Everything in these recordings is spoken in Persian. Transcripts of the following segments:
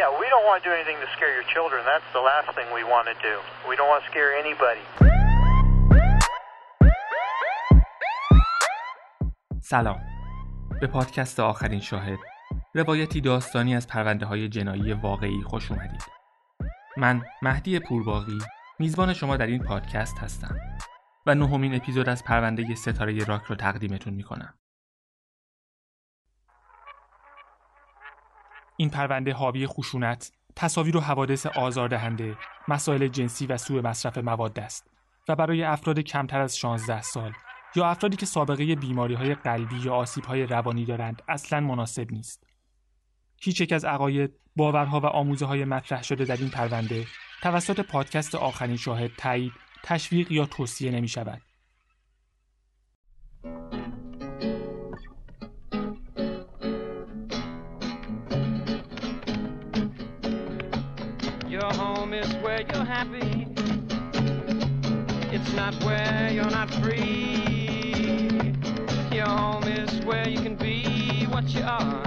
Yeah, we don't want to do anything to scare your children. That's the last thing we want to do. We don't want to scare anybody. سلام به پادکست آخرین شاهد روایتی داستانی از پرونده های جنایی واقعی خوش اومدید من مهدی پورباغی میزبان شما در این پادکست هستم و نهمین اپیزود از پرونده ستاره راک رو تقدیمتون می‌کنم این پرونده حاوی خشونت، تصاویر و حوادث آزاردهنده، مسائل جنسی و سوء مصرف مواد است و برای افراد کمتر از 16 سال یا افرادی که سابقه بیماری های قلبی یا آسیب های روانی دارند اصلا مناسب نیست. هیچ یک از عقاید، باورها و آموزه های مطرح شده در این پرونده توسط پادکست آخرین شاهد تایید، تشویق یا توصیه نمی شود. home is where you're happy. It's not where you're not free. Your home is where you can be what you are.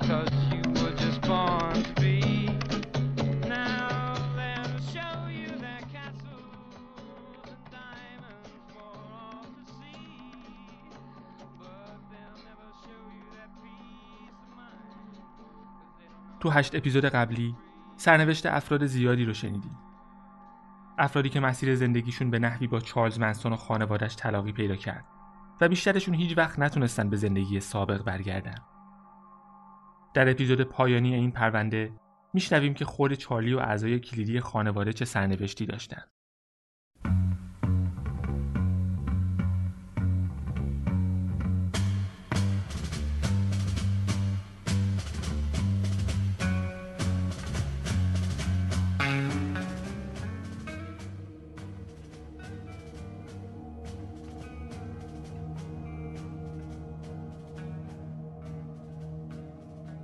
Cause you were just born to be. Now let us show you their castles and diamonds for all to see. But they'll never show you that peace of mind. 'cause they don't know تو هشت اپیزود قبلی سرنوشت افراد زیادی رو شنیدیم. افرادی که مسیر زندگیشون به نحوی با چارلز منسون و خانوادش تلاقی پیدا کرد و بیشترشون هیچ وقت نتونستن به زندگی سابق برگردن. در اپیزود پایانی این پرونده میشنویم که خود چارلی و اعضای کلیدی خانواده چه سرنوشتی داشتن.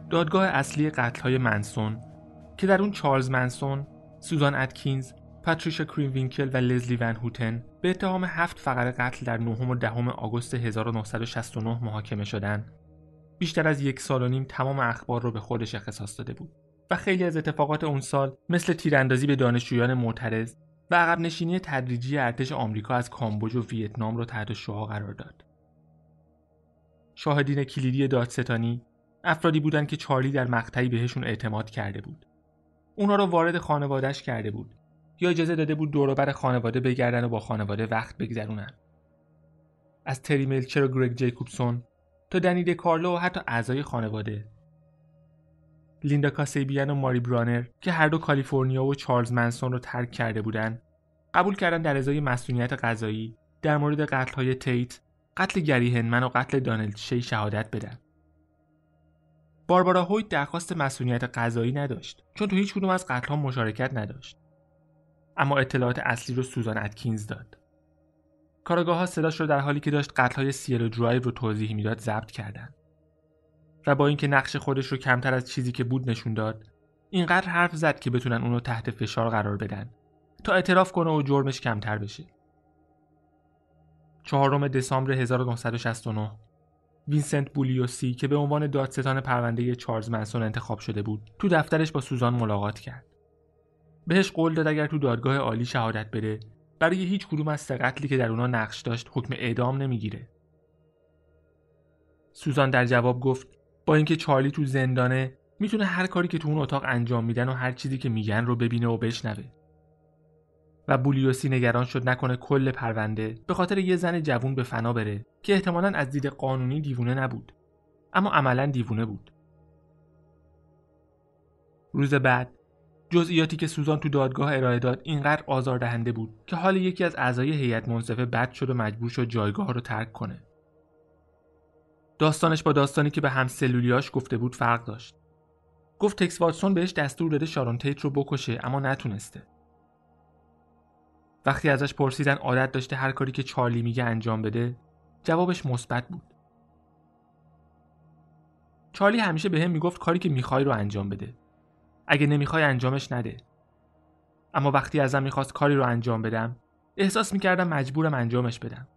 دادگاه اصلی قتل‌های منسون که در اون چارلز منسون، سوزان اتکینز، پاتریشا کرینوینکل و لزلی ون هوتن به اتهام هفت فقره قتل در نهم و دهم آگوست 1969 محاکمه شدند. بیشتر از یک سال و نیم تمام اخبار رو به خودش اختصاص داده بود و خیلی از اتفاقات اون سال مثل تیراندازی به دانشجویان معترض و عقب نشینی تدریجی ارتش آمریکا از کامبوج و ویتنام رو تحت‌الشعاع قرار داد. شاهدین کلیدی دادستانی افرادی بودند که چارلی در مقطعی بهشون اعتماد کرده بود. اونا رو وارد خانوادهش کرده بود یا اجازه داده بود دوروبر خانواده بگردن و با خانواده وقت بگذرونن. از تری ملچر و گرگ جیکوبسون تا دنیده کارلو و حتی اعضای خانواده. لیندا کاسیبیان و ماری برانر که هر دو کالیفرنیا و چارلز منسون رو ترک کرده بودند، قبول کردن در ازای مسئولیت قضایی در مورد قتل‌های تیت، قتل گری هنمن و قتل دانلد شی شهادت بدن. باربارا هویت درخواست مصونیت قضایی نداشت چون تو هیچ کدوم از قتل‌ها مشارکت نداشت. اما اطلاعات اصلی رو سوزان اتکینز داد. کاراگاه ها صداش رو در حالی که داشت قتل‌های سیلو درایو رو توضیح می‌داد ضبط کردند. و با اینکه نقش خودش رو کمتر از چیزی که بود نشون داد، اینقدر حرف زد که بتونن اونو تحت فشار قرار بدن تا اعتراف کنه و جرمش کمتر بشه. چهارم دسامبر 1969 وینسنت بولیوسی که به عنوان دادستان پرونده چارلز منسون انتخاب شده بود تو دفترش با سوزان ملاقات کرد. بهش قول داد اگر تو دادگاه عالی شهادت بده برای هیچ کدوم از سه قتلی که در اونا نقش داشت حکم اعدام نمی‌گیره. سوزان در جواب گفت با اینکه چارلی تو زندانه می‌تونه هر کاری که تو اون اتاق انجام میدن و هر چیزی که میگن رو ببینه و بشنوه. و بولیوسی نگران شد نکنه کل پرونده به خاطر یه زن جوون به فنا بره که احتمالاً از دید قانونی دیوونه نبود. اما عملا دیوونه بود. روز بعد جزئیاتی که سوزان تو دادگاه ارائه داد اینقدر آزاردهنده بود که حال یکی از اعضای هیئت منصفه بد شد و مجبور شد جایگاه رو ترک کنه. داستانش با داستانی که به همسلولیاش گفته بود فرق داشت. گفت تکس واتسون بهش دستور داده شارون تیت رو بکشه اما نتونسته. وقتی ازش پرسیدن عادت داشته هر کاری که چارلی میگه انجام بده جوابش مثبت بود. چارلی همیشه به هم می‌گفت کاری که می‌خوای رو انجام بده. اگه نمی‌خوای انجامش نده. اما وقتی ازم می‌خواست کاری رو انجام بدم احساس می‌کردم مجبورم انجامش بدم.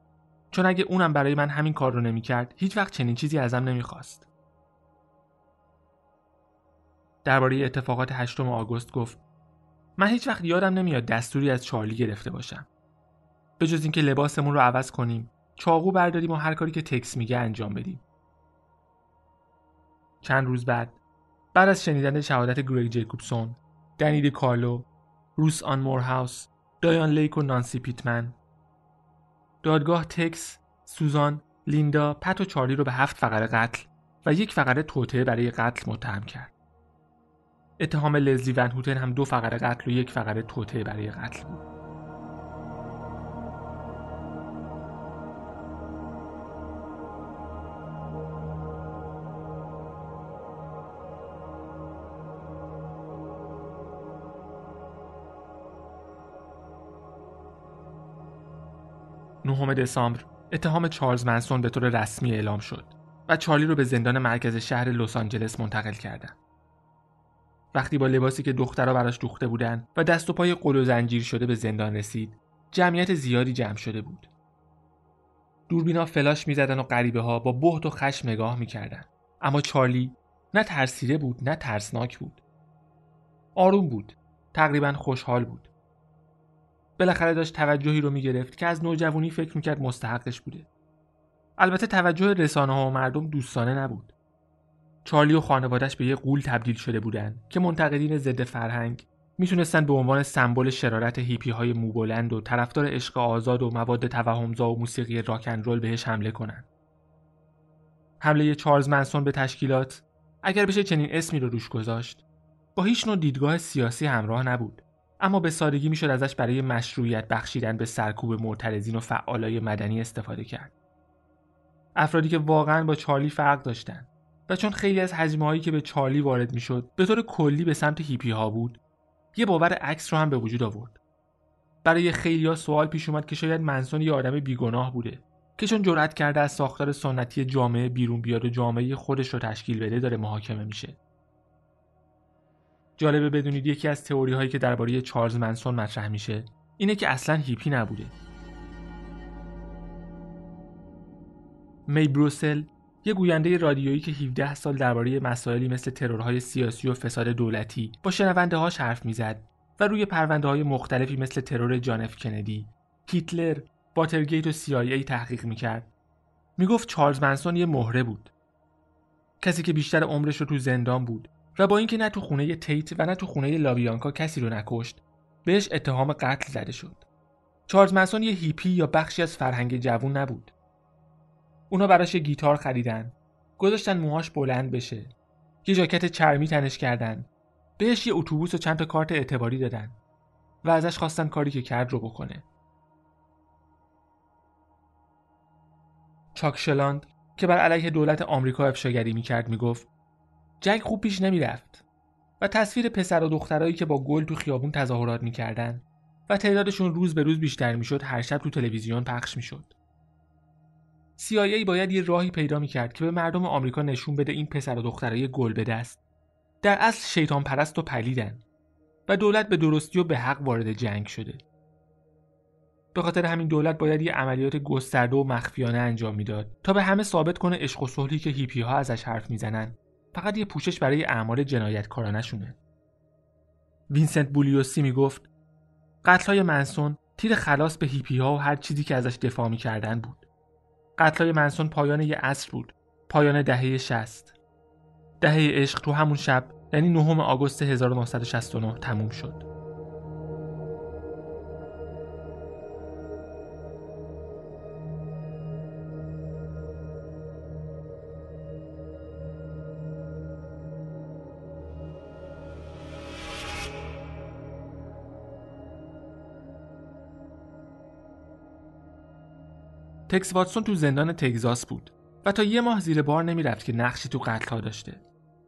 چون اگه اونم برای من همین کار رو نمی‌کرد هیچ وقت چنین چیزی ازم نمی‌خواست. درباره اتفاقات 8 آگوست گفت من هیچ وقت یادم نمیاد دستوری از چارلی گرفته باشم. به جز اینکه لباسمون رو عوض کنیم، چاقو برداریم و هر کاری که تکس میگه انجام بدیم. چند روز بعد بعد از شنیدن شهادت گریگ جیکوبسون، دنی کارلو، روس آن مورهاوس، دایان لیک و نانسی پیتمن دادگاه تکس، سوزان، لیندا، پت و چارلی رو به هفت فقره قتل و یک فقره توطعه برای قتل متهم کرد. اتهام لزلی ون هوتن هم دو فقره قتل و یک فقره توطعه برای قتل بود. نهم دسامبر اتهام چارلز منسون به طور رسمی اعلام شد و چارلی رو به زندان مرکز شهر لس آنجلس منتقل کردند. وقتی با لباسی که دخترها براش دوخته بودن و دست و پای قل و زنجیر شده به زندان رسید جمعیت زیادی جمع شده بود. دوربینا فلاش می‌زدن و غریبه ها با بهت و خشم نگاه می‌کردن. اما چارلی نه ترسیده بود نه ترسناک بود. آروم بود. تقریبا خوشحال بود. بالاخره داشت توجهی رو می‌گرفت که از نوجوانی فکر می‌کرد مستحقش بوده. البته توجه رسانه ها و مردم دوستانه نبود. چارلی و خانوادش به یه قول تبدیل شده بودند که منتقدین ضد فرهنگ می‌تونستن به عنوان سمبل شرارت هیپی های موبلند و طرفدار عشق آزاد و مواد توهمزا و موسیقی راکن بهش حمله کنند. حمله چارلز منسون به تشکیلات اگر بشه چنین اسمی رو روش گذاشت با هیچ نوع دیدگاه سیاسی همراه نبود. اما به سادگی می‌شد ازش برای مشروعیت بخشیدن به سرکوب معترضین و فعالای مدنی استفاده کرد. افرادی که واقعا با چارلی فرق داشتند چون خیلی از حجمه هایی که به چارلی وارد می‌شد به طور کلی به سمت هیپی ها بود یه باور عکس رو هم به وجود آورد. برای خیلی ها سوال پیش اومد که شاید منسون یه آدم بیگناه بوده که چون جرأت کرده از ساختار سنتی جامعه بیرون بیاد و جامعه خودش رو تشکیل بده داره محاکمه میشه. جالبه بدونید یکی از تئوری هایی که درباره چارلز منسون مطرح میشه اینه که اصلا هیپی نبوده. می بروسل یه گوینده رادیویی که 17 سال درباره مسائلی مثل ترورهای سیاسی و فساد دولتی با شنونده هاش حرف می‌زد و روی پرونده های مختلفی مثل ترور جانف کندی، هیتلر، واترگیت و CIA تحقیق می‌کرد. می‌گفت چارلز منسون یه مهره بود. کسی که بیشتر عمرش رو تو زندان بود و با اینکه نه تو خونه تیت و نه تو خونه لاویانکا کسی رو نکشت، بهش اتهام قتل زده شد. چارلز منسون یه هیپی یا بخشی از فرهنگ جوون نبود. اونا براش گیتار خریدن. گذاشتن موهاش بلند بشه. یه جاکت چرمی تنش کردن. بهش یه اتوبوس و چند تا کارت اعتباری دادن. و ازش خواستن کاری که کرد رو بکنه. چاک شلاند که بر علیه دولت آمریکا افشاگری می‌کرد می‌گفت جنگ خوب پیش نمی‌رفت. و تصویر پسر و دخترایی که با گل تو خیابون تظاهرات می‌کردن و تعدادشون روز به روز بیشتر می‌شد هر شب تو تلویزیون پخش می‌شد. CIA باید یه راهی پیدا می‌کرد که به مردم آمریکا نشون بده این پسر و دخترای گل به دست. در اصل شیطان پرست و پلیدن و دولت به درستی و به حق وارد جنگ شده. به خاطر همین دولت باید یه عملیات گسترده و مخفیانه انجام می‌داد تا به همه ثابت کنه عشق و صلحی که هیپی ها ازش حرف می‌زنن فقط یه پوشش برای اعمال جنایتکارانه شونه. وینسنت بولیوسی می‌گفت قتل های منسون تیر خلاص به هیپی ها و هر چیزی که ازش دفاع می‌کردن بود. قتلای منسون پایان یه عصر بود پایان دهه 60 دهه عشق تو همون شب یعنی 9 آگوست 1969 تموم شد. تکس واتسون تو زندان تگزاس بود و تا یه ماه زیر بار نمی‌رفت که نقشی تو قتل ها داشته.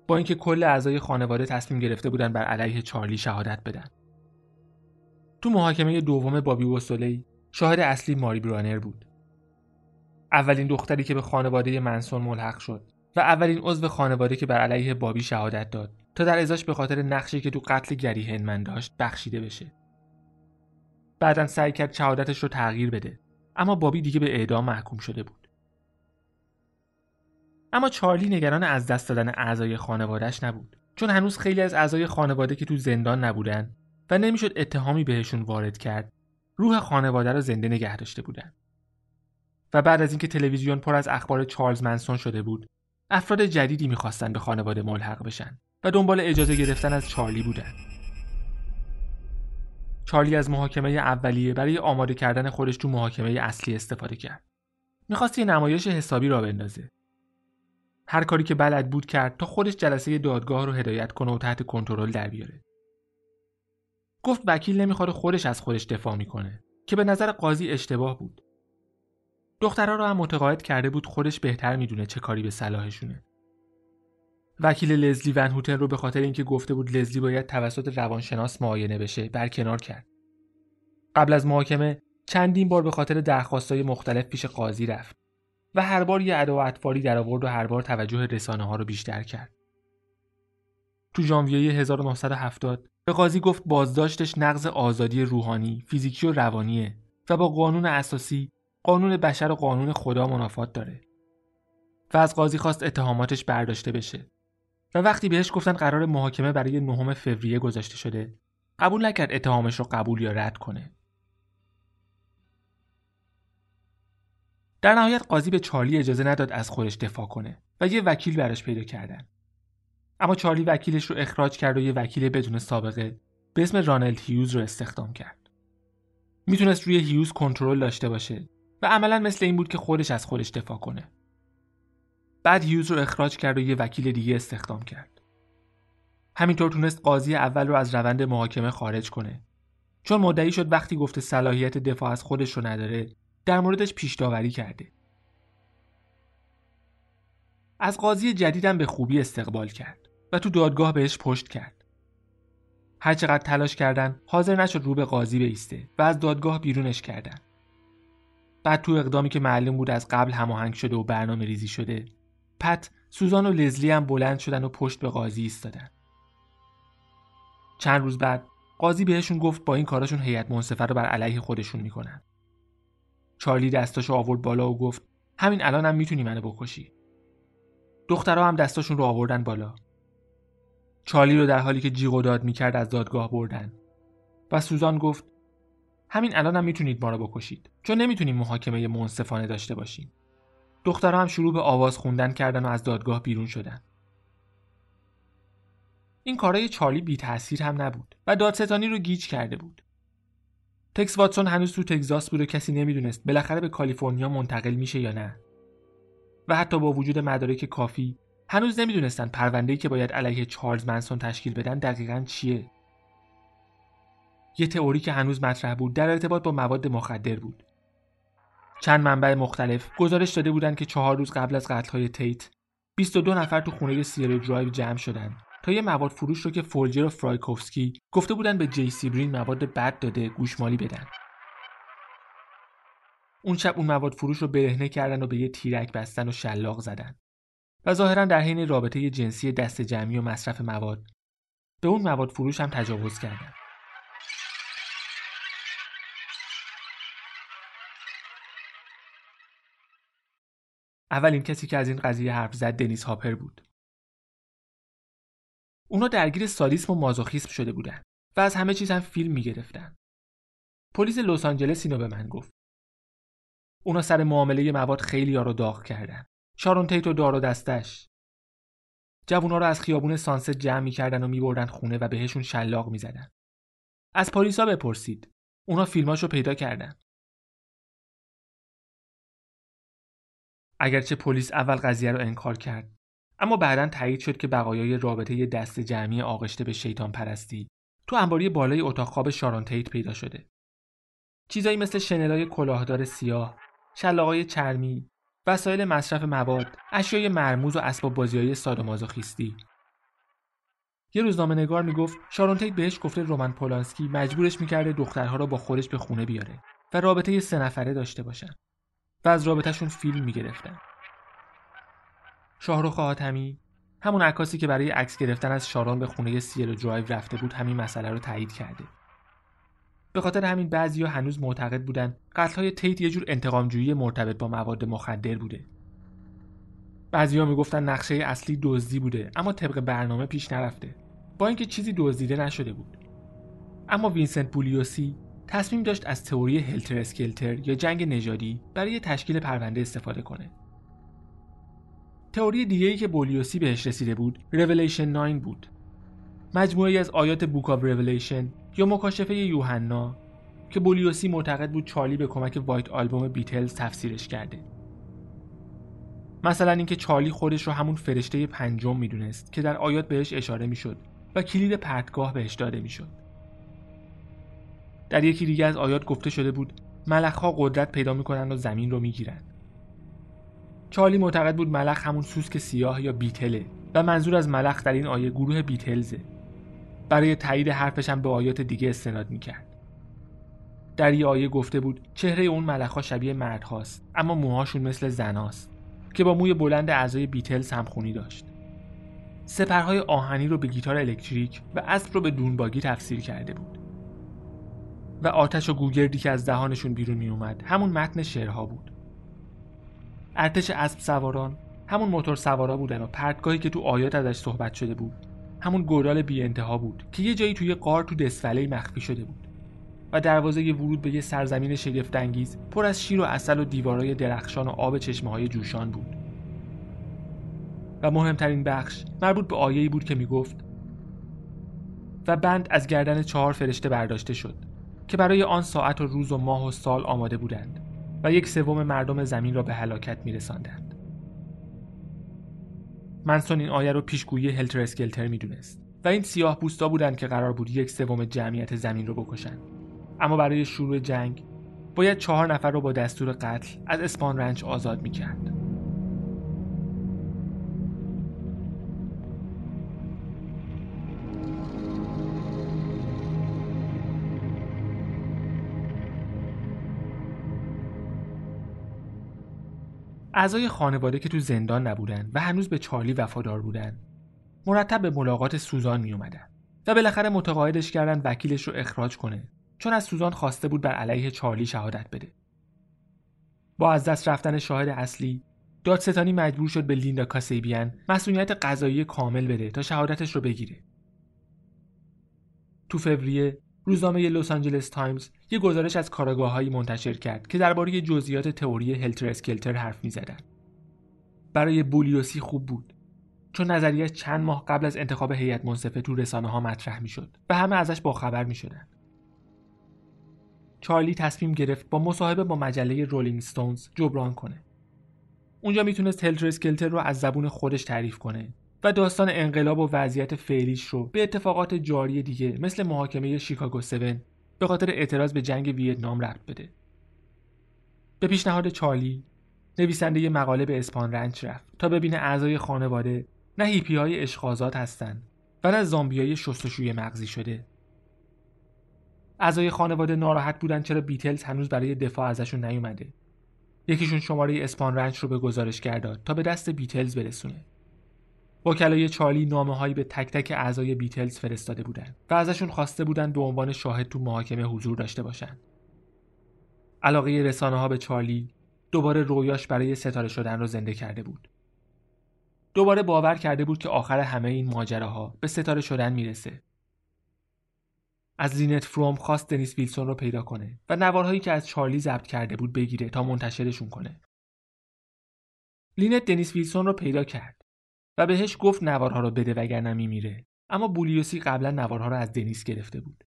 با اینکه کل اعضای خانواده تصمیم گرفته بودن بر علیه چارلی شهادت بدن. تو محاکمه دوم بابی وسولی شاهد اصلی ماری برانر بود. اولین دختری که به خانواده منسون ملحق شد و اولین عضو خانواده که بر علیه بابی شهادت داد تا در ازاش به خاطر نقشی که تو قتل گری هنمن داشت بخشیده بشه. بعدا سعی کرد شهادتش رو تغییر بده. اما بابی دیگه به اعدام محکوم شده بود. اما چارلی نگران از دست دادن اعضای خانوادهش نبود. چون هنوز خیلی از اعضای خانواده که تو زندان نبودن و نمی‌شد اتهامی بهشون وارد کرد روح خانواده را زنده نگه داشته بودن و بعد از اینکه تلویزیون پر از اخبار چارلز منسون شده بود افراد جدیدی می‌خواستن به خانواده ملحق بشن و دنبال اجازه گرفتن از چارلی بودن چارلی از محاکمه اولیه برای آماده کردن خودش تو محاکمه اصلی استفاده کرد. می‌خواست یه نمایش حسابی را بندازه. هر کاری که بلد بود کرد تا خودش جلسه دادگاه رو هدایت کنه و تحت کنترل در بیاره. گفت وکیل نمی‌خواد خودش از خودش دفاع می‌کنه که به نظر قاضی اشتباه بود. دخترها رو هم متقاعد کرده بود خودش بهتر می‌دونه چه کاری به صلاحشونه. وکیل لزلی ون هوتن رو به خاطر اینکه گفته بود لزلی باید توسط روانشناس معاینه بشه برکنار کرد قبل از محاکمه چندین بار به خاطر درخواستای مختلف پیش قاضی رفت و هر بار یه ادا و اطفاری در آورد و هر بار توجه رسانه ها رو بیشتر کرد. تو ژانویه 1970 به قاضی گفت بازداشتش نقض آزادی روحانی، فیزیکی و روانیه و با قانون اساسی، قانون بشر و قانون خدا منافات داره. و از قاضی خواست اتهاماتش برداشته بشه. و وقتی بهش گفتن قرار محاکمه برای نهم فوریه گذاشته شده، قبول نکرد اتهامش رو قبول یا رد کنه. در نهایت قاضی به چارلی اجازه نداد از خودش دفاع کنه و یه وکیل براش پیدا کردن. اما چارلی وکیلش رو اخراج کرد و یه وکیل بدون سابقه به اسم رانلد هیوز رو استخدام کرد. می‌تونست روی هیوز کنترل داشته باشه و عملا مثل این بود که خودش از خودش دفاع کنه. بعد هیوز رو اخراج کرد و یه وکیل دیگه استخدام کرد. همینطور تونست قاضی اول رو از روند محاکمه خارج کنه. چون مدعی شد وقتی گفته صلاحیت دفاع از خودش رو نداره در موردش پیش داوری کرده. از قاضی جدیدم به خوبی استقبال کرد و تو دادگاه بهش پشت کرد. هر چقدر تلاش کردن حاضر نشد رو به قاضی بیسته و از دادگاه بیرونش کردن. بعد تو اقدامی که معلوم بود از قبل هماهنگ شده و برنامه ریزی شده پت سوزان و لزلی هم بلند شدن و پشت به قاضی ایستادن. چند روز بعد قاضی بهشون گفت با این کاراشون هیئت منصفه رو بر علیه خودشون می‌کنن. چارلی دستاشو آورد بالا و گفت همین الانم هم می‌تونی منو بکشی. دخترها هم دستاشون رو آوردن بالا. چارلی رو در حالی که جیغ و داد می‌کرد از دادگاه بردن و سوزان گفت همین الانم هم می‌تونید ما رو بکشید چون نمی‌تونیم محاکمه منصفانه داشته باشیم. دخترها هم شروع به آواز خوندن کردن و از دادگاه بیرون شدن. این کارای چارلی بی تاثیر هم نبود و دادستانی رو گیج کرده بود. تکس واتسون هنوز تو تگزاس بود و کسی نمی‌دونست بالاخره به کالیفرنیا منتقل میشه یا نه و حتی با وجود مدارک کافی هنوز نمی‌دونستن پرونده‌ای که باید علیه چارلز منسون تشکیل بدن دقیقا چیه یه تئوری که هنوز مطرح بود در ارتباط با مواد مخدر بود چند منبع مختلف گزارش داده بودند که چهار روز قبل از قتل‌های تیت 22 نفر تو خونه سیلو درایو جمع شدند تا یه مواد فروش رو که فولجر و فرایکوفسکی گفته بودن به جی سیبرینگ مواد بد داده گوشمالی بدن. اون شب اون مواد فروش رو برهنه کردن و به یه تیرک بستن و شلاق زدن و ظاهرا در حین رابطه جنسی دسته جمعی و مصرف مواد. به اون مواد فروش هم تجاوز کردن. اولین کسی که از این قضیه حرف زد دنیس هاپر بود اونا درگیر سادیسم و مازوخیسم شده بودن و از همه چیز هم فیلم می‌گرفتن. پلیس لس آنجلس اینو به من گفت. اونا سر معامله مواد خیلی رو داغ کردن. شارون تیت و دار و دستش. جوونا رو از خیابون سانست جمع می‌کردن و میبردن خونه و بهشون شلاق می‌زدن. از پلیسا بپرسید. اونا فیلماشو پیدا کردن. اگرچه پلیس اول قضیه رو انکار کرد اما بعدا تایید شد که بقایای رابطه دست جمعی آغشته به شیطان پرستی تو انباری بالای اتاق خواب شارون تیت پیدا شده. چیزایی مثل شنلای کلاهدار سیاه، شلاقای چرمی، وسایل مصرف مواد، اشیای مرموز و اسباب بازیای سادومازوخیستی. یه روزنامه نگار می‌گفت شارون تیت بهش گفته رومن پولانسکی مجبورش می‌کرده دخترها رو با خودش به خونه بیاره و رابطه سه نفره داشته باشن و از رابطهشون فیلم می‌گرفتن. شاهرخ حاتمی همون عکاسی که برای عکس گرفتن از شارون به خونه سیل درایو رفته بود همین مسئله رو تایید کرده. به خاطر همین بعضیا هنوز معتقد بودن قتل‌های تیت یه جور انتقامجویی مرتبط با مواد مخدر بوده. بعضیا می‌گفتن نقشه اصلی دزدی بوده اما طبق برنامه پیش نرفته. با اینکه چیزی دزدیده نشده بود. اما وینسنت بولیوسی تصمیم داشت از تئوری Helter Skelter یا جنگ نژادی برای تشکیل پرونده استفاده کنه. تئوری دیگه که بولیوسی بهش رسیده بود Revelation 9 بود. مجموعه‌ای از آیات Book of Revelation یا مکاشفه یوحنا که بولیوسی معتقد بود چارلی به کمک White Album بیتلز تفسیرش کرده. مثلا اینکه چارلی خودش رو همون فرشته پنجم می‌دونست که در آیات بهش اشاره می‌شد و کلید پرتگاه بهش داده می‌شد. در یکی دیگه از آیات گفته شده بود ملخها قدرت پیدا می‌کنن و زمین رو می‌گیرن چارلی معتقد بود ملخ همون سوسک سیاه یا بیتله و منظور از ملخ در این آیه گروه بیتلزه. برای تایید حرفش هم به آیات دیگه استناد می‌کرد. در یه آیه گفته بود چهره اون ملخها شبیه مردهاست اما موهاشون مثل زناست که با موی بلند اعضای بیتلز همخونی داشت. سپرهای آهنی رو به گیتار الکتریک و اسب رو به دونباگی تفسیر کرده بود. و آتش و گوگردی که از دهانشون بیرون می اومد همون متن شعرها بود. ارتش اسب سواران همون موتور سوارا بودن و پرتگاهی که تو آیات ازش صحبت شده بود همون گودال بی انتها بود که یه جایی توی قار تو دسفله مخفی شده بود و دروازه ورود به یه سرزمین شگفت انگیز پر از شیر و اصل و دیوارای درخشان و آب چشمه های جوشان بود. و مهمترین بخش مربوط به آیه‌ای بود که می‌گفت و بند از گردن چهار فرشته برداشته شد. که برای آن ساعت و روز و ماه و سال آماده بودند و یک سوم مردم زمین را به هلاکت میرساندند. منسون این آیه رو پیشگویی هلتر اسکلتر می‌دونست و این سیاه بوستا بودند که قرار بود یک سوم جمعیت زمین رو بکشند. اما برای شروع جنگ باید چهار نفر رو با دستور قتل از اسپان رنچ آزاد می‌کرد. اعضای خانواده که تو زندان نبودن و هنوز به چارلی وفادار بودن مرتب به ملاقات سوزان می اومدن و بالاخره متقاعدش کردن وکیلش رو اخراج کنه چون از سوزان خواسته بود بر علیه چارلی شهادت بده. با از دست رفتن شاهد اصلی دادستانی مجبور شد به لیندا کاسابیان مصونیت قضایی کامل بده تا شهادتش رو بگیره. تو فوریه روزنامه لس آنجلس تایمز یه گزارش از کاراگاههایی منتشر کرد که درباره جزئیات تئوری Helter Skelter حرف می‌زدن. برای بولیوسی خوب بود چون نظریه چند ماه قبل از انتخاب هیئت منصفه تو رسانه ها مطرح می‌شد و همه ازش باخبر می شدن. چارلی تصمیم گرفت با مصاحبه با مجله رولینگ ستونز جبران کنه. اونجا می‌تونست هلتر اسکلتر رو از زبون خودش تعریف کنه و داستان انقلاب و وضعیت فعلیش رو به اتفاقات جاری دیگه مثل محاکمه شیکاگو 7 به خاطر اعتراض به جنگ ویتنام ربط بده. به پیشنهاد چارلی نویسنده یه مقاله به اسپان رنچ رفت تا ببینه اعضای خانواده نه هیپی های اشخازات هستن و نه زامبی های شستشوی مغزی شده. اعضای خانواده ناراحت بودن چرا بیتلز هنوز برای دفاع ازشون نیومده. یکیشون شماره اسپان رنچ رو به گزارش داد تا به دست بیتلز برسونه. وکلای چارلی نامه هایی به تک تک اعضای بیتلز فرستاده بودند و ازشون خواسته بودند به عنوان شاهد تو محاکمه حضور داشته باشند. علاقه رسانه ها به چارلی دوباره رویاش برای ستاره شدن رو زنده کرده بود. دوباره باور کرده بود که آخر همه این ماجراها به ستاره شدن می‌رسه. از لینت فروم خواست دنیس ویلسون رو پیدا کنه و نوارهایی که از چارلی ضبط کرده بود بگیره تا منتشرشون کنه. لینت دنیس ویلسون رو پیدا کرد و بهش گفت نوارها رو بده وگرنه میمیره. اما بولیوسی قبلا نوارها رو از دنیس گرفته بود.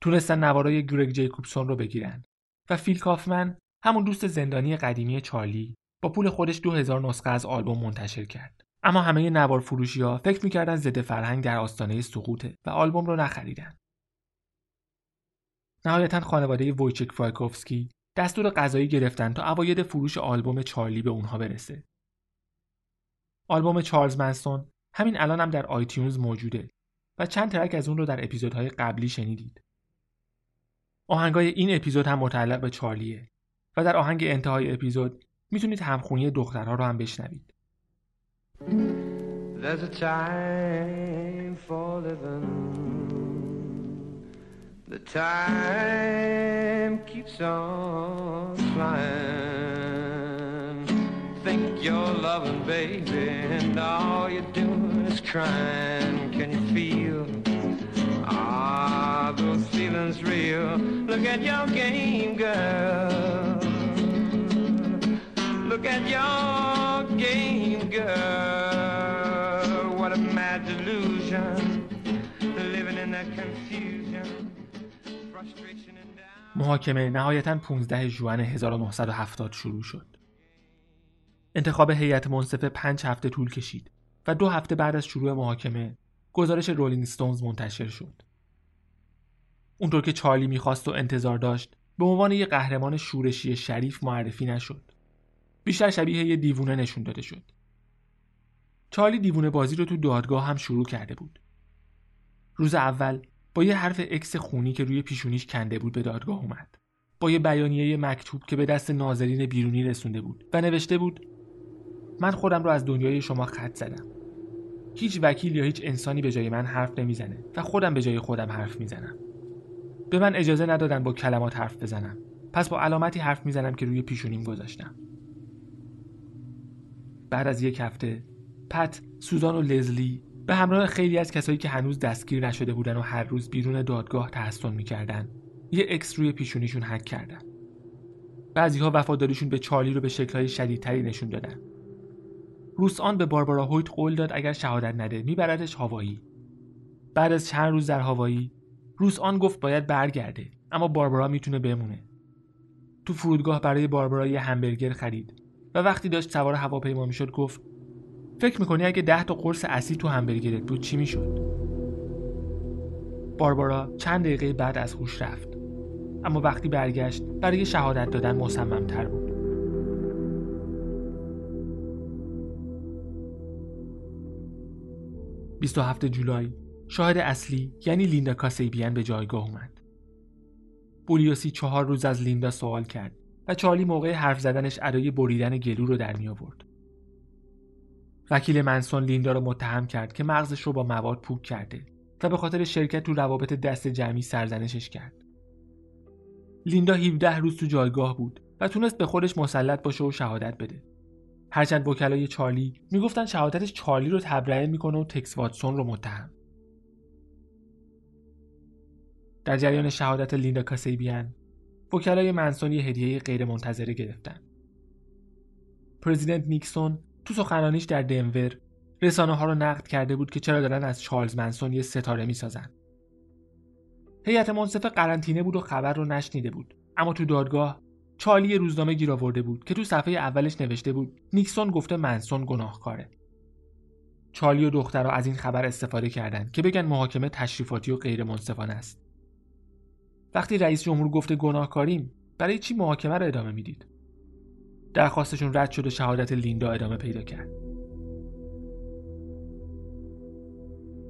تونستن نوارای گرگ جیکوبسون رو بگیرن. و فیل کافمن همون دوست زندانی قدیمی چارلی با پول خودش دو هزار نسخه از آلبوم منتشر کرد. اما همه نوار فروشی ها فکر می‌کردن ضد فرهنگ در آستانه سقوطه و آلبوم رو نخریدن. نهایتا خانواده وویچک فرایکوفسکی دستور قضایی گرفتن تا عواید فروش آلبوم چارلی به اونها برسه. آلبوم چارلز منسون همین الان هم در iTunes موجوده و چند ترک از اون رو در اپیزودهای قبلی شنیدید. آهنگای این اپیزود هم متعلق به چارلیه و در آهنگ انتهای اپیزود می‌تونید همخونی دخترها رو هم بشنوید. There's a time for living The time keeps on flying your loving, baby, and all you're doing is crying. Can you feel? Ah, those feelings real. Look at your game, girl. Look at your game, girl. What a mad delusion. Living in that confusion, frustration and. محاکمه نهایتا 15 ژوئن 1970 شروع شد. انتخاب هیئت منصفه پنج هفته طول کشید و دو هفته بعد از شروع محاکمه گزارش رولینگ ستونز منتشر شد. اونطور که چارلی می‌خواست و انتظار داشت به عنوان یک قهرمان شورشی شریف معرفی نشد. بیشتر شبیه یه دیوونه نشون داده شد. چارلی دیوونه بازی رو تو دادگاه هم شروع کرده بود. روز اول با یه حرف اکس خونی که روی پیشونیش کنده بود به دادگاه اومد. با یه بیانیه مکتوب که به دست ناظرین بیرونی رسونده بود و نوشته بود من خودم رو از دنیای شما خط زدم. هیچ وکیل یا هیچ انسانی به جای من حرف نمی‌زنه و خودم به جای خودم حرف می‌زنم. به من اجازه ندادن با کلمات حرف بزنم. پس با علامتی حرف می‌زنم که روی پیشونیم گذاشتم. بعد از یک هفته پت، سوزان و لزلی به همراه خیلی از کسایی که هنوز دستگیر نشده بودن و هر روز بیرون دادگاه تحسن می‌کردن یه اکس روی پیشونیشون حک کردن. بعضی ها وفاداریشون به چارلی رو به شکلهای شدیدتری نشون دادن. روس آن به باربارا هویت قول داد اگر شهادت نده میبردش هاوایی. بعد از چند روز در هاوایی روس آن گفت باید برگرده اما باربارا می‌تونه بمونه. تو فرودگاه برای باربارا یه همبرگر خرید و وقتی داشت سوار هواپیما می‌شد گفت فکر می‌کنی اگه ده تا قرص اسید تو همبرگرت بود چی می‌شد؟ باربارا چند دقیقه بعد از هوش رفت اما وقتی برگشت برای شهادت دادن مصممتر بود. هفته جولای شاهد اصلی یعنی لیندا کاسیبیان به جایگاه اومد. بولیوسی چهار روز از لیندا سوال کرد و چارلی موقع حرف زدنش ادای بریدن گلو رو در می آورد. وکیل منسون لیندا رو متهم کرد که مغزش رو با مواد پوک کرده و به خاطر شرکت تو روابط دست جمعی سرزنشش کرد. لیندا 17 روز تو جایگاه بود و تونست به خودش مسلط باشه و شهادت بده. هرچند وکلای چارلی می‌گفتن شهادتش چارلی رو تبرئه می‌کنه و تکس واتسون رو متهم. در جریان شهادت لیندا کاسیبیان وکلای منسون یه هدیه غیرمنتظره گرفتن. پرزیدنت نیکسون تو سخنرانیش در دنور رسانه ها رو نقد کرده بود که چرا دارن از چارلز منسون یه ستاره می‌سازن. هیئت منصفه قرنطینه بود و خبر رو نشنیده بود اما تو دادگاه چارلی روزنامه گیر آورده بود که تو صفحه اولش نوشته بود نیکسون گفته منسون گناهکاره. چارلی و دخترها از این خبر استفاده کردند که بگن محاکمه تشریفاتی و غیر منصفانه است. وقتی رئیس جمهور گفته گناهکاریم برای چی محاکمه رو ادامه می‌دید؟ درخواستشون رد شد و شهادت لیندا ادامه پیدا کرد.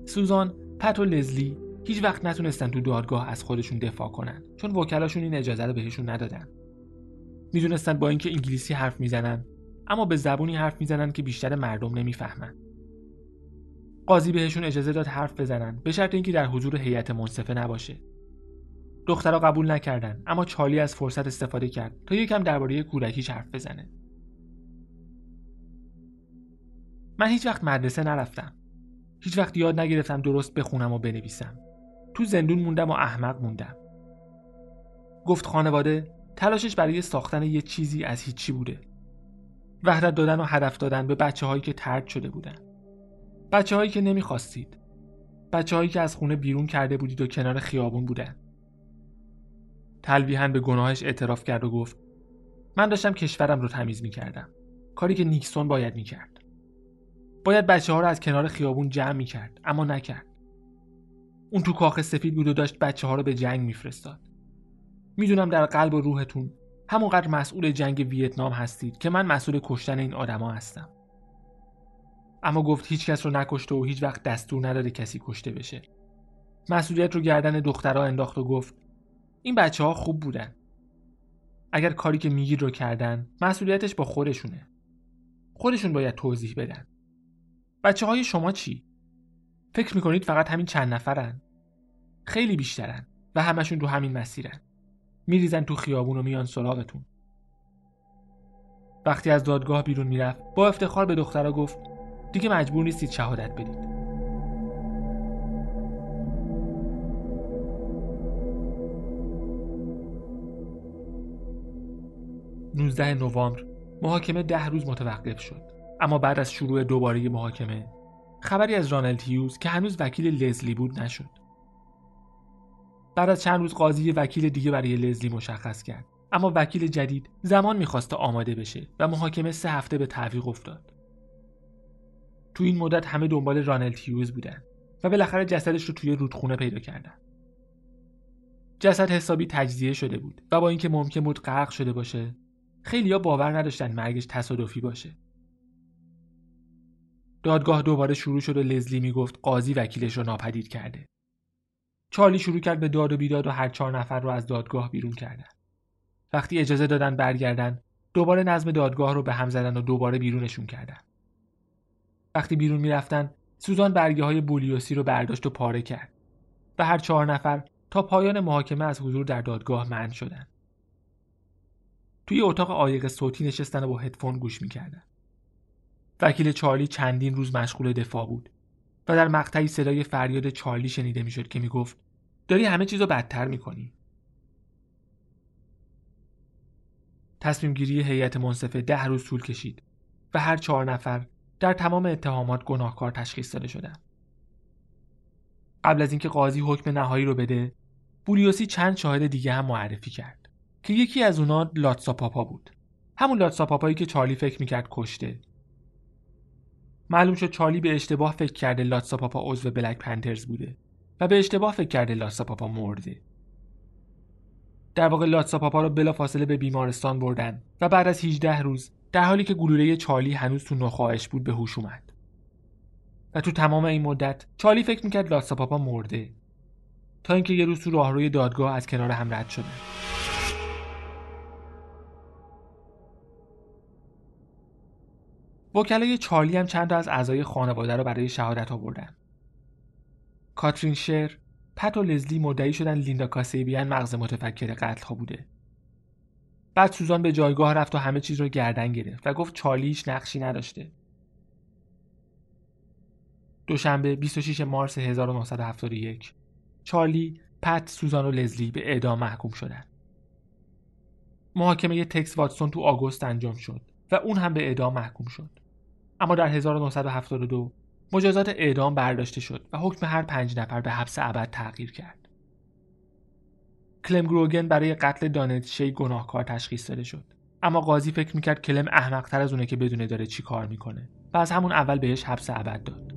سوزان، پت و لزلی هیچ وقت نتونستن تو دادگاه از خودشون دفاع کنن چون وکلاشون این اجازه رو بهشون ندادن. می‌دونستن با اینکه انگلیسی حرف می‌زنن اما به زبونی حرف می‌زنن که بیشتر مردم نمی‌فهمن. قاضی بهشون اجازه داد حرف بزنن به شرط اینکه در حضور هیئت منصفه نباشه. دخترها قبول نکردن اما چارلی از فرصت استفاده کرد تا یکم درباره کودکیش حرف بزنه. من هیچ وقت مدرسه نرفتم. هیچ وقت یاد نگرفتم درست بخونم و بنویسم. تو زندون موندم و احمق موندم. گفت خانواده تلاشش برای ساختن یه چیزی از هیچی بوده. وحدت دادن و هدف دادن به بچه هایی که ترد شده بودن. بچه هایی که نمی‌خواستید. بچه هایی که از خونه بیرون کرده بودید و کنار خیابون بودن. تلویحا به گناهش اعتراف کرد و گفت من داشتم کشورم رو تمیز می‌کردم. کاری که نیکسون باید می‌کرد. باید بچه ها رو از کنار خیابون جمع می‌کرد اما نکرد. اون تو کاخ سفید بود و داشت بچه ها رو به جنگ میفرستاد. می‌دونم در قلب و روحتون همونقدر مسئول جنگ ویتنام هستید که من مسئول کشتن این آدما هستم. اما گفت هیچ کس رو نکشته و هیچ وقت دستور نداده کسی کشته بشه. مسئولیت رو گردن دخترها انداخت و گفت این بچه ها خوب بودن. اگر کاری که میگید رو کردن مسئولیتش با خودشونه. خودشون باید توضیح بدن. بچه های شما چی؟ فکر می‌کنید فقط همین چند نفرن؟ خیلی بیشترن و همشون تو همین مسیرن. میریزن تو خیابون و میان سراغتون. وقتی از دادگاه بیرون می‌رفت با افتخار به دخترها گفت دیگه مجبور نیستید شهادت بدید. 19 نوامبر محاکمه ده روز متوقف شد. اما بعد از شروع دوباره محاکمه خبری از رانل تیوز که هنوز وکیل لزلی بود نشد. بعد از چند روز قاضی وکیل دیگه برای لزلی مشخص کرد. اما وکیل جدید زمان می‌خواست تا آماده بشه و محاکمه سه هفته به تعویق افتاد. تو این مدت همه دنبال رانل تیوز بودن و بالاخره جسدش رو توی رودخونه پیدا کردن. جسد حسابی تجزیه شده بود و با اینکه ممکن بود غرق شده باشه خیلیا باور نداشتن مرگش تصادفی باشه. دادگاه دوباره شروع شد و لزلی می‌گفت قاضی وکیلش رو ناپدید کرده. چارلی شروع کرد به داد و بیداد و هر چهار نفر رو از دادگاه بیرون کردن وقتی اجازه دادن برگردن دوباره نظم دادگاه رو به هم زدن و دوباره بیرونشون کردن وقتی بیرون می‌رفتن سوزان برگه های بولیوسی رو برداشت و پاره کرد و هر چهار نفر تا پایان محاکمه از حضور در دادگاه منع شدند. توی اتاق عایق صوتی نشستن و با هدفون گوش می‌کردن. وکیل چارلی چندین روز مشغول دفاع بود و در مقطعی صدای فریاد چارلی شنیده می‌شد که می‌گفت داری همه چیز رو بدتر می‌کنی. تصمیم گیری هیئت منصفه ده روز طول کشید و هر چهار نفر در تمام اتهامات گناهکار تشخیص داده شدند. قبل از اینکه قاضی حکم نهایی رو بده، بولیوسی چند شاهد دیگه هم معرفی کرد. که یکی از اونا لاتسا پاپا بود همون لاتسا پاپایی که چارلی فکر می‌کرد کشته معلوم شد چارلی به اشتباه فکر کرده لاتسا پاپا عضو بلک پنترز بوده و به اشتباه فکر کرده لاتسا پاپا مرده. در واقع لاتسا پاپا رو بلا فاصله به بیمارستان بردن و بعد از 18 روز در حالی که گلوله چارلی هنوز تو نخواهش بود به هوش اومد. و تو تمام این مدت چارلی فکر می‌کرد لاتسا پاپا مرده. تا اینکه یه روز تو راهروی دادگاه از کنار هم رد شدن وکلای چارلی هم چند تا از اعضای خانواده رو برای شهادت آوردن. کاترین شر، پت و لزلی مدعی شدن لیندا کاسیبیان مغز متفکر قتل ها بوده. بعد سوزان به جایگاه رفت و همه چیز رو گردن گرفت و گفت چارلیش نقشی نداشته. دوشنبه 26 مارس 1971 چارلی، پت، سوزان و لزلی به اعدام محکوم شدند. محاکمه تکس واتسون تو آگوست انجام شد و اون هم به اعدام محکوم شد. اما در 1972 مجازات اعدام برداشته شد و حکم هر پنج نفر به حبس ابد تغییر کرد. کلم گروگن برای قتل دانت شی گناهکار تشخیص داده شد. اما قاضی فکر می‌کرد کلم احمقتر از اونه که بدونه داره چی کار می‌کنه و از همون اول بهش حبس ابد داد.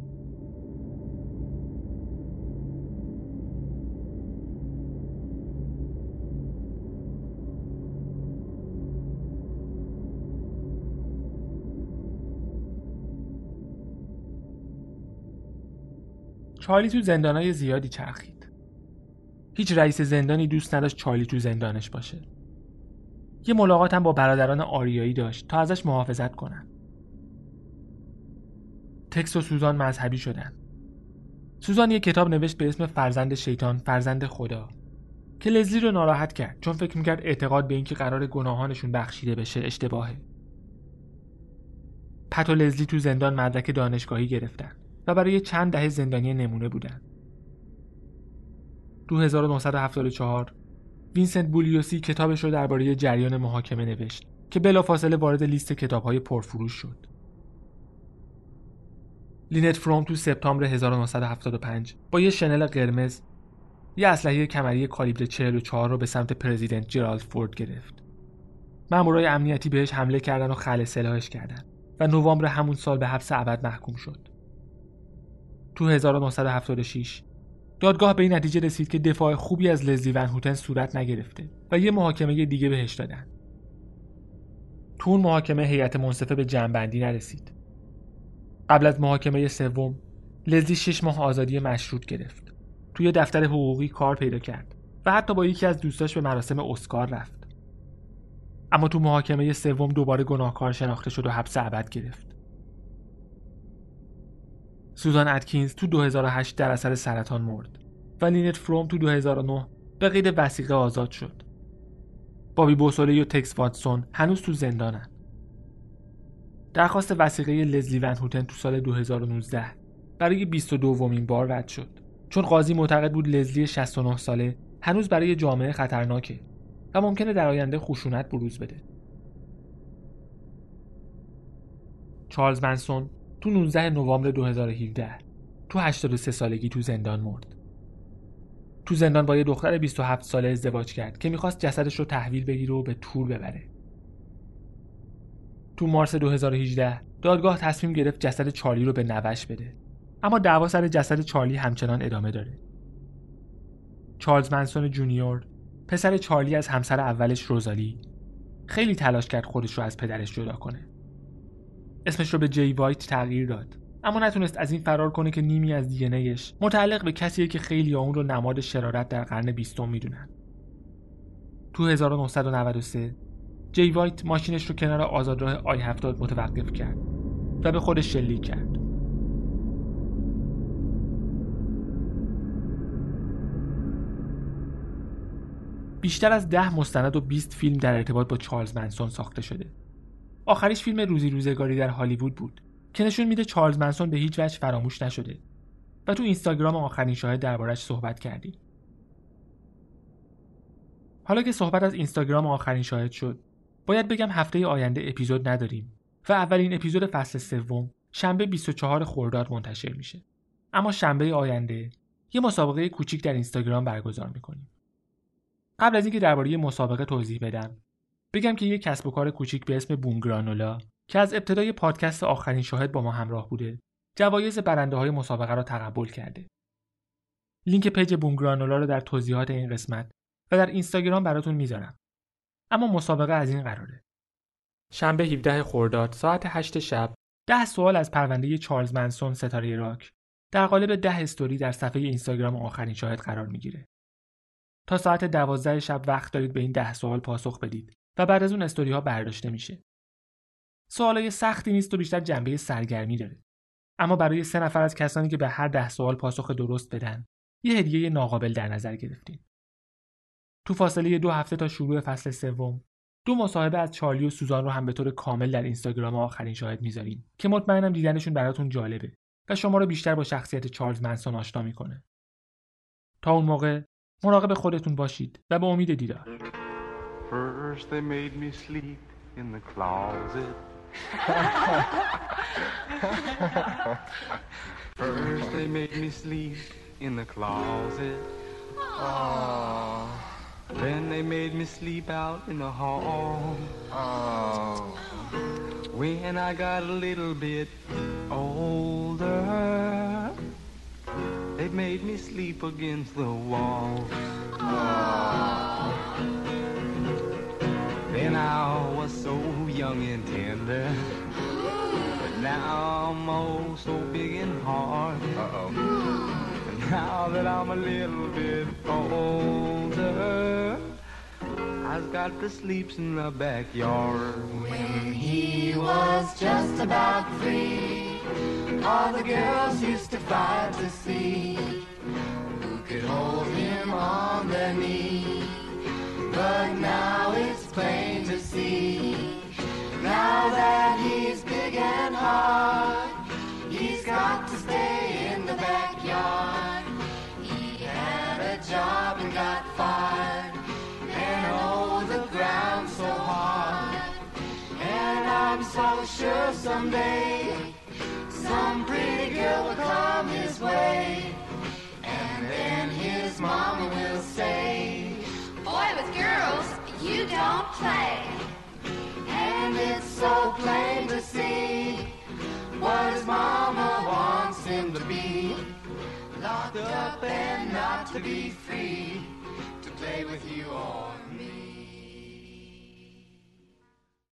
چارلی تو زندانهای زیادی چرخید. هیچ رئیس زندانی دوست نداشت چارلی تو زندانش باشه. یه ملاقات هم با برادران آریایی داشت تا ازش محافظت کنن. تکس و سوزان مذهبی شدن. سوزان یه کتاب نوشت به اسم فرزند شیطان فرزند خدا که لزلی رو ناراحت کرد چون فکر می‌کرد اعتقاد به اینکه قرار گناهانشون بخشیده بشه اشتباهه. پت و لزلی تو زندان مدرک دانشگاهی گرفتن. و برای چند دهه زندانی نمونه بودند. تو 1974 وینسنت بولیوسی کتابش رو درباره جریان محاکمه نوشت که بلافاصله وارد لیست کتابهای پرفروش شد. لینت فروم تو سپتامبر 1975 با یه شنل قرمز یه اسلحه کمری کالیبر 44 رو به سمت پرزیدنت جرالد فورد گرفت. مامورای امنیتی بهش حمله کردن و خل سلاحش کردن و نوامبر همون سال به حبس ابد محکوم شد. تو 1976 دادگاه به این نتیجه رسید که دفاع خوبی از لزلی ون هوتن صورت نگرفته و یه محاکمه دیگه بهش دادن. تو اون محاکمه هیئت منصفه به جنبندی نرسید. قبل از محاکمه سوم لزلی شش ماه آزادی مشروط گرفت. توی دفتر حقوقی کار پیدا کرد و حتی با یکی از دوستاش به مراسم اسکار رفت. اما تو محاکمه سوم دوباره گناهکار شناخته شد و حبس ابد گرفت. سوزان اتکینز تو 2008 در اثر سرطان مرد و لینت فروم تو 2009 به قید وثیقه آزاد شد. بابی بوسولی و تکس واتسون هنوز تو زندانن. درخواست وثیقه لزلی ون هوتن تو سال 2019 برای 22 دومین بار رد شد چون قاضی معتقد بود لزلی 69 ساله هنوز برای جامعه خطرناکه و ممکنه در آینده خشونت بروز بده. چارلز منسون تو 19 نوامبر 2017 تو 83 سالگی تو زندان مرد. تو زندان با یه دختر 27 ساله ازدواج کرد که می‌خواست جسدش رو تحویل بگیره و به تور ببره. تو مارس 2018 دادگاه تصمیم گرفت جسد چارلی رو به نوش بده. اما دعوا سر جسد چارلی همچنان ادامه داره. چارلز منسون جونیور پسر چارلی از همسر اولش روزالی خیلی تلاش کرد خودش رو از پدرش جدا کنه. اسمش رو به جی وایت تغییر داد اما نتونست از این فرار کنه که نیمی از دی متعلق به کسیه که خیلی اون رو نماد شرارت در قرن بیستم می‌دونن. تو 1993 جی وایت ماشینش رو کنار آزادراه آی 70 متوقف کرد و به خودش شلیک کرد. بیشتر از ده مستند و 20 فیلم در ارتباط با چارلز منسون ساخته شده. آخریش فیلم روزی روزگاری در هالیوود بود که نشون میده چارلز منسون به هیچ وجه فراموش نشده و تو اینستاگرام آخرین شاهد دربارش صحبت کردیم. حالا که صحبت از اینستاگرام آخرین شاهد شد، باید بگم هفته آینده اپیزود نداریم و اولین اپیزود فصل سوم شنبه 24 خرداد منتشر میشه. اما شنبه آینده یه مسابقه کوچیک در اینستاگرام برگزار می‌کنیم. قبل از اینکه درباره مسابقه توضیح بدم بگم که یک کسب و کار کوچیک به اسم بوم گرانولا که از ابتدای پادکست آخرین شاهد با ما همراه بوده جوایز برنده های مسابقه را تقبل کرده. لینک پیج بوم گرانولا رو در توضیحات این قسمت و در اینستاگرام براتون می‌ذارم. اما مسابقه از این قراره. شنبه 17 خرداد ساعت 8 شب ده سوال از پرونده چارلز منسون ستاره راک. در قالب ده استوری در صفحه اینستاگرام آخرین شاهد قرار می‌گیره. تا ساعت دوازده شب وقت دارید به این ده سوال پاسخ بدید. و بعد از اون استوری ها برداشته میشه. سوالای سختی نیست و بیشتر جنبه سرگرمی داره. اما برای سه نفر از کسانی که به هر ده سوال پاسخ درست بدن یه هدیه ناقابل در نظر گرفتیم. تو فاصله دو هفته تا شروع فصل سوم دو مصاحبه از چارلی و سوزان رو هم به طور کامل در اینستاگرام آخرین شاهد می‌ذاریم که مطمئنم دیدنشون براتون جالبه و شما رو بیشتر با شخصیت چارلز منسون آشنا می‌کنه. تا اون موقع مراقب خودتون باشید و به امید دیدار. First they made me sleep in the closet. First they made me sleep in the closet. Oh. Then they made me sleep out in the hall. Oh. When I got a little bit older, they made me sleep against the wall. Oh. Then I was so young and tender. But now I'm oh so big and hard. Uh-oh. And now that I'm a little bit older, I've got the sleeps in the backyard. When he was just about three, all the girls used to fight to see who could hold him on their knee. But now it's plain to see, now that he's big and hard, he's got to stay in the backyard. He had a job and got fired, and oh, the ground's so hard. And I'm so sure someday some pretty girl will come his way, and then his mama will say, girls, you don't play. and it's so plain to see what his mama wants him to be. Locked up and not to be free to play with you or me.